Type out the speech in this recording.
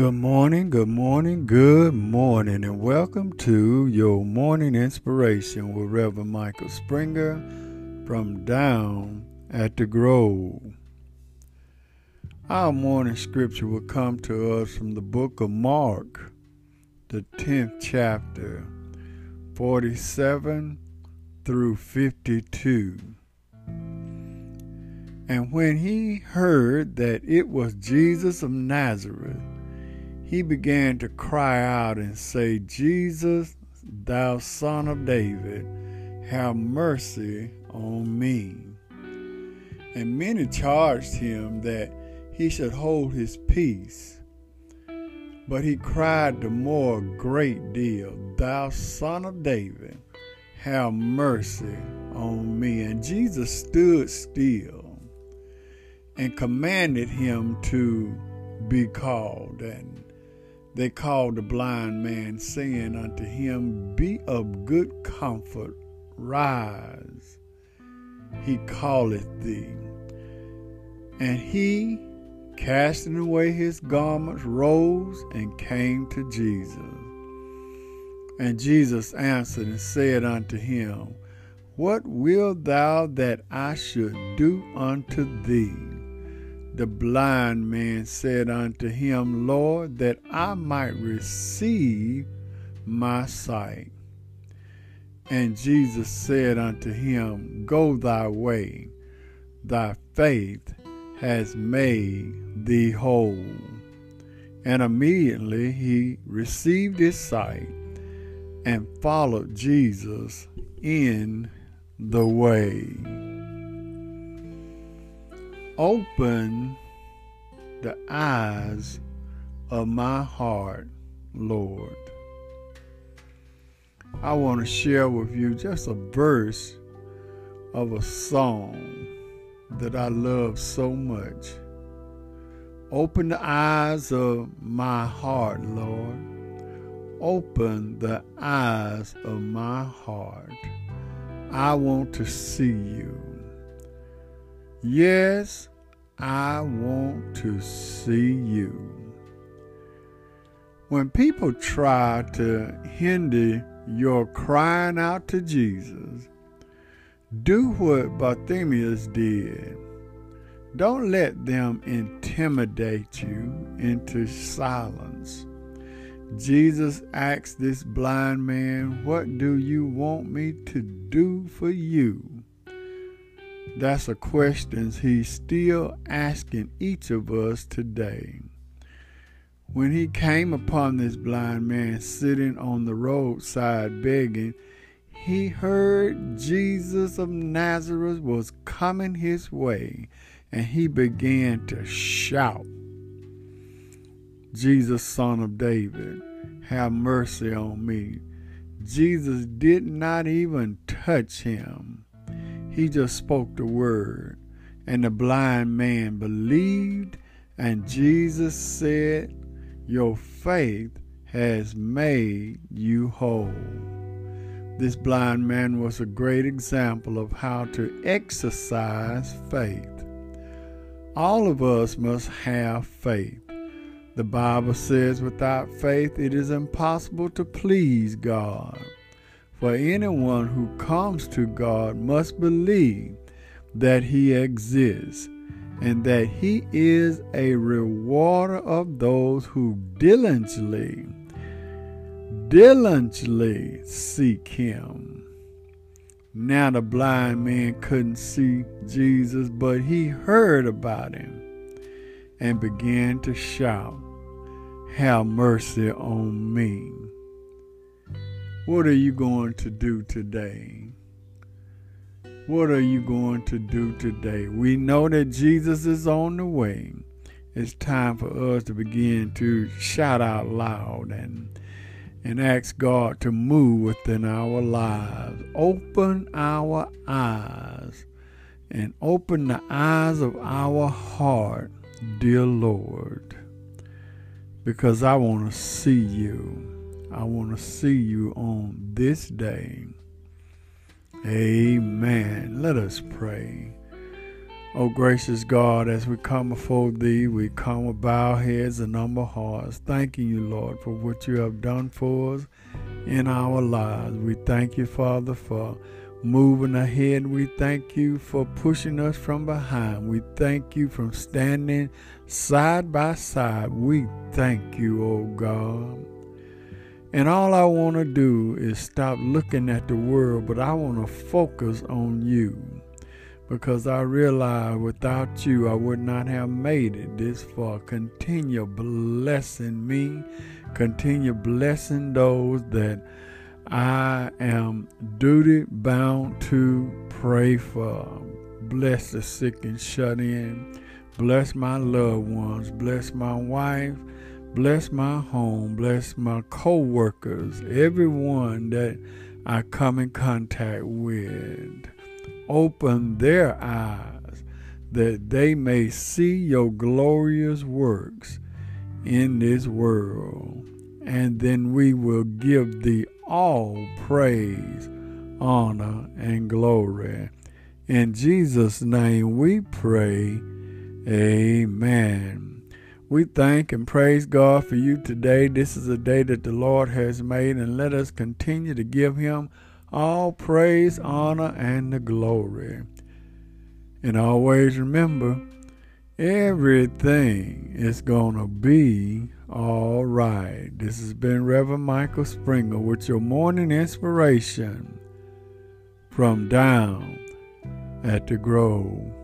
Good morning, good morning, good morning, and welcome to your morning inspiration with Reverend Michael Springer from Down at the Grove. Our morning scripture will come to us from the book of Mark, the 10th chapter, 47 through 52. And when he heard that it was Jesus of Nazareth, he began to cry out and say, Jesus, thou son of David, have mercy on me. And many charged him that he should hold his peace. But he cried the more a great deal, Thou son of David, have mercy on me. And Jesus stood still and commanded him to be called. And they called the blind man, saying unto him, Be of good comfort, rise, he calleth thee. And he, casting away his garments, rose and came to Jesus. And Jesus answered and said unto him, What wilt thou that I should do unto thee? The blind man said unto him, Lord, that I might receive my sight. And Jesus said unto him, Go thy way, thy faith has made thee whole. And immediately he received his sight and followed Jesus in the way. Open the eyes of my heart, Lord. I want to share with you just a verse of a song that I love so much. Open the eyes of my heart, Lord. Open the eyes of my heart. I want to see you. Yes, I want to see you. When people try to hinder your crying out to Jesus, do what Bartimaeus did. Don't let them intimidate you into silence. Jesus asked this blind man, What do you want me to do for you? That's a question he's still asking each of us today. When he came upon this blind man sitting on the roadside begging, he heard Jesus of Nazareth was coming his way, and he began to shout, Jesus, son of David, have mercy on me. Jesus did not even touch him. He just spoke the word, and the blind man believed, and Jesus said, Your faith has made you whole. This blind man was a great example of how to exercise faith. All of us must have faith. The Bible says, without faith, it is impossible to please God. For anyone who comes to God must believe that He exists and that He is a rewarder of those who diligently, diligently seek Him. Now the blind man couldn't see Jesus, but he heard about him and began to shout, Have mercy on me. What are you going to do today? What are you going to do today? We know that Jesus is on the way. It's time for us to begin to shout out loud and and ask God to move within our lives. Open our eyes and open the eyes of our heart, dear Lord, because I want to see you. I want to see you on this day. Amen. Let us pray. O gracious God, as we come before Thee, we come with bowed heads and humble hearts, thanking You, Lord, for what You have done for us in our lives. We thank You, Father, for moving ahead. We thank You for pushing us from behind. We thank You for standing side by side. We thank You, O God. And all I want to do is stop looking at the world, but I want to focus on You because I realize without you, I would not have made it this far. Continue blessing me, continue blessing those that I am duty bound to pray for. Bless the sick and shut in. Bless my loved ones. Bless my wife. Bless my home. Bless my co workers. Everyone that I come in contact with open their eyes that they may see your glorious works in this world. And then we will give thee all praise, honor, and glory. In Jesus' name we pray. Amen. We thank and praise God for you today. This is a day that the Lord has made, and let us continue to give Him all praise, honor, and the glory. And always remember, everything is going to be all right. This has been Reverend Michael Springer with your morning inspiration from down at the Grove.